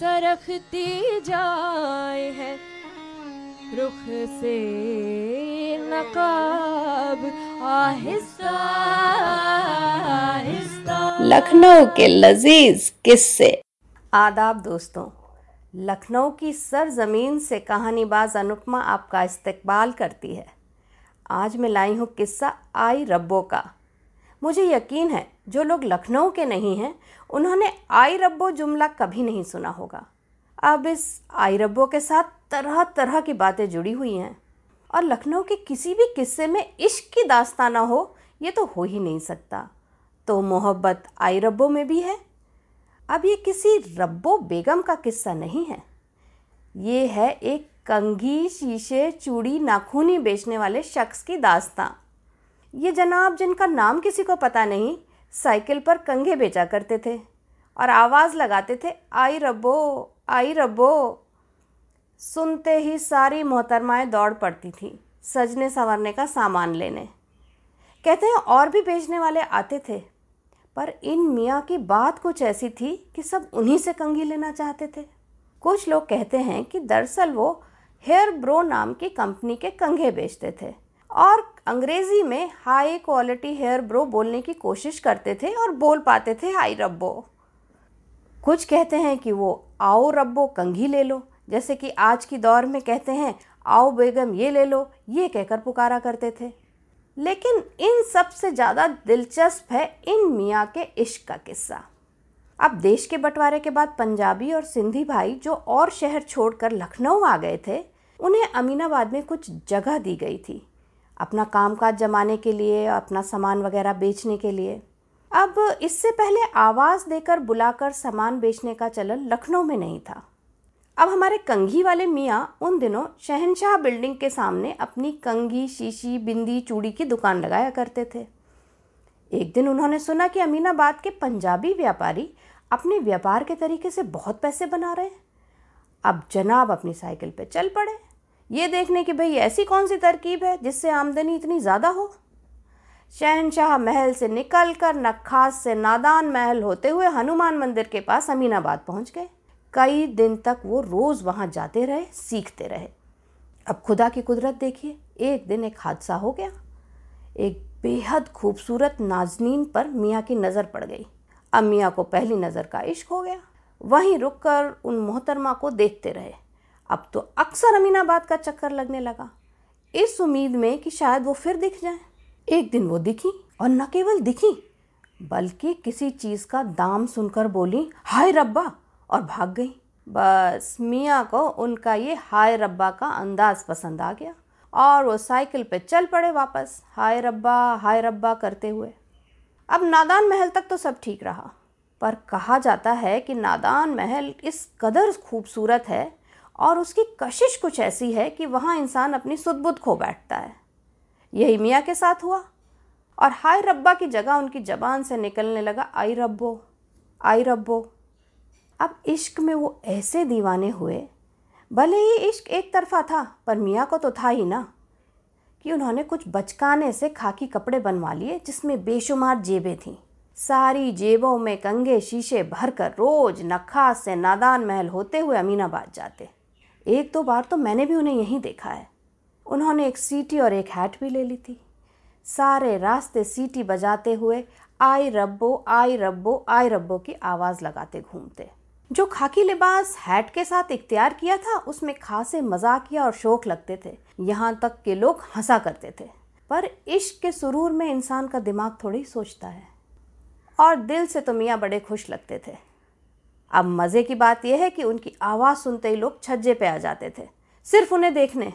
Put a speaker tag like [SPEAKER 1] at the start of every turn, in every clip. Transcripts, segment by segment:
[SPEAKER 1] सरखती जाए है। रुख से नकाब आहिस्ता आहिस्ता।
[SPEAKER 2] लखनऊ के लजीज किस्से। आदाब दोस्तों लखनऊ की सरजमीन से कहानीबाज अनुपमा आपका इस्तकबाल करती है। आज मैं लाई हूँ किस्सा आई रब्बो का। मुझे यकीन है, जो लोग लखनऊ के नहीं हैं, उन्होंने आई रब्बो जुमला कभी नहीं सुना होगा। अब इस आई रब्बो के साथ तरह तरह की बातें जुड़ी हुई हैं। और लखनऊ के किसी भी किस्से में इश्क की दास्ताना हो, ये तो हो ही नहीं सकता। तो मोहब्बत आई रब्बो में भी है। अब ये किसी रब्बो बेगम का किस्सा नहीं है। ये है एक कंघी शीशे चूड़ी नाखूनी बेचने वाले शख्स की दास्तां। ये जनाब जिनका नाम किसी को पता नहीं, साइकिल पर कंघे बेचा करते थे और आवाज़ लगाते थे, आई रब्बो आई रब्बो। सुनते ही सारी मोहतरमाएँ दौड़ पड़ती थीं, सजने संवरने का सामान लेने। कहते हैं, और भी बेचने वाले आते थे, पर इन मियाँ की बात कुछ ऐसी थी कि सब उन्हीं से कंघी लेना चाहते थे। कुछ लोग कहते हैं कि दरअसल वो हेयर ब्रो नाम की कंपनी के कंघे बेचते थे और अंग्रेज़ी में हाई क्वालिटी हेयर ब्रो बोलने की कोशिश करते थे और बोल पाते थे हाई रब्बो। कुछ कहते हैं कि वो, आओ रब्बो, कंघी ले लो। जैसे कि आज की दौर में कहते हैं, आओ बेगम, ये ले लो। ये कहकर पुकारा करते थे। लेकिन इन सबसे ज़्यादा दिलचस्प है इन मियाँ के इश्क का किस्सा। अब देश के बंटवारे के बाद पंजाबी और सिंधी भाई जो और शहर छोड़कर लखनऊ आ गए थे, उन्हें अमीनाबाद में कुछ जगह दी गई थी। अपना कामकाज जमाने के लिए, अपना सामान वगैरह बेचने के लिए। अब इससे पहले आवाज़ देकर बुलाकर सामान बेचने का चलन लखनऊ में नहीं था। अब हमारे कंघी वाले मियाँ उन दिनों शहनशाह बिल्डिंग के सामने अपनी कंघी, शीशी, बिंदी, चूड़ी की दुकान लगाया करते थे। एक दिन उन्होंने सुना कि अमीनाबाद के पंजाबी व्यापारी अपने व्यापार के तरीके से बहुत पैसे बना रहे हैं। अब जनाब अपनी साइकिल पर चल पड़े। ये देखने की भाई ऐसी कौन सी तरकीब है जिससे आमदनी इतनी ज़्यादा हो? शहनशाह महल से निकल कर नखास से नादान महल होते हुए हनुमान मंदिर के पास अमीनाबाद पहुँच गए। कई दिन तक वो रोज़ वहाँ जाते रहे, सीखते रहे। अब खुदा की कुदरत देखिए, एक दिन एक हादसा हो गया। एक बेहद खूबसूरत नाजनीन पर मियाँ की नज़र पड़ गई। अब मियाँ को पहली नज़र का इश्क हो गया। वहीं रुककर उन मोहतरमा को देखते रहे। अब तो अक्सर अमीनाबाद का चक्कर लगने लगा। इस उम्मीद में कि शायद वो फिर दिख जाए। एक दिन वो दिखी और न केवल दिखी, बल्कि किसी चीज़ का दाम सुनकर बोली, हाय रब्बा, और भाग गई। बस मियाँ को उनका ये हाय रब्बा का अंदाज पसंद आ गया और वो साइकिल पे चल पड़े वापस, हाय रब्बा हाय रब्बा करते हुए। अब नादान महल तक तो सब ठीक रहा, पर कहा जाता है कि नादान महल इस कदर खूबसूरत है और उसकी कशिश कुछ ऐसी है कि वहाँ इंसान अपनी सुदबुद खो बैठता है। यही मियाँ के साथ हुआ। और हाय रब्बा की जगह उनकी ज़बान से निकलने लगा, आई रब्बो आई रब्बो। अब इश्क में वो ऐसे दीवाने हुए, भले ही इश्क एक तरफा था, पर मियाँ को तो था ही ना, कि उन्होंने कुछ बचकाने से खाकी कपड़े बनवा लिए जिसमें बेशुमार जेबें थीं। सारी जेबों में कंगे शीशे भरकर रोज नखास से नादान महल होते हुए अमीनाबाद जाते। एक दो बार तो मैंने भी उन्हें यहीं देखा है। उन्होंने एक सीटी और एक हैट भी ले ली थी। सारे रास्ते सीटी बजाते हुए आई रब्बो आई रब्बो आई रब्बो की आवाज़ लगाते घूमते। जो खाकी लिबास हैट के साथ इख्तियार किया था, उसमें खासे मजाकिया और शौक लगते थे। यहाँ तक के लोग हंसा करते थे। पर इश्क के सुरूर में इंसान का दिमाग थोड़ी सोचता है। और दिल से तो मियाँ बड़े खुश लगते थे। अब मज़े की बात यह है कि उनकी आवाज़ सुनते ही लोग छज्जे पे आ जाते थे। सिर्फ़ उन्हें देखने।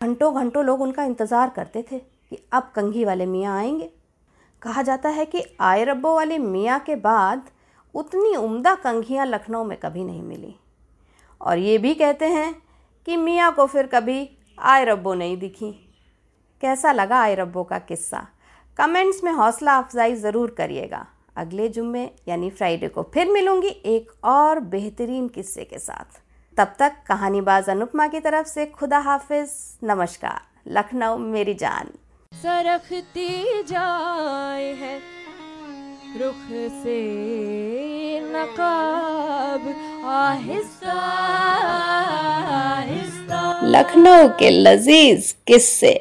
[SPEAKER 2] घंटों घंटों लोग उनका इंतज़ार करते थे कि अब कंघी वाले मियाँ आएँगे। कहा जाता है कि आय रब्बो वाले मियाँ के बाद उतनी उम्दा कंघियाँ लखनऊ में कभी नहीं मिली। और ये भी कहते हैं कि मियाँ को फिर कभी आए रब्बो नहीं दिखी। कैसा लगा आय रब्बो का किस्सा? कमेंट्स में हौसला अफजाई ज़रूर करिएगा। अगले जुम्मे यानी फ्राइडे को फिर मिलूँगी एक और बेहतरीन किस्से के साथ। तब तक कहानीबाज अनुपमा की तरफ़ से खुदा हाफिज। नमस्कार लखनऊ मेरी जान।
[SPEAKER 1] सरखती जाए है रुख से नकाब आहिस्ता आहिस्ता।
[SPEAKER 2] लखनऊ के लजीज किस्से।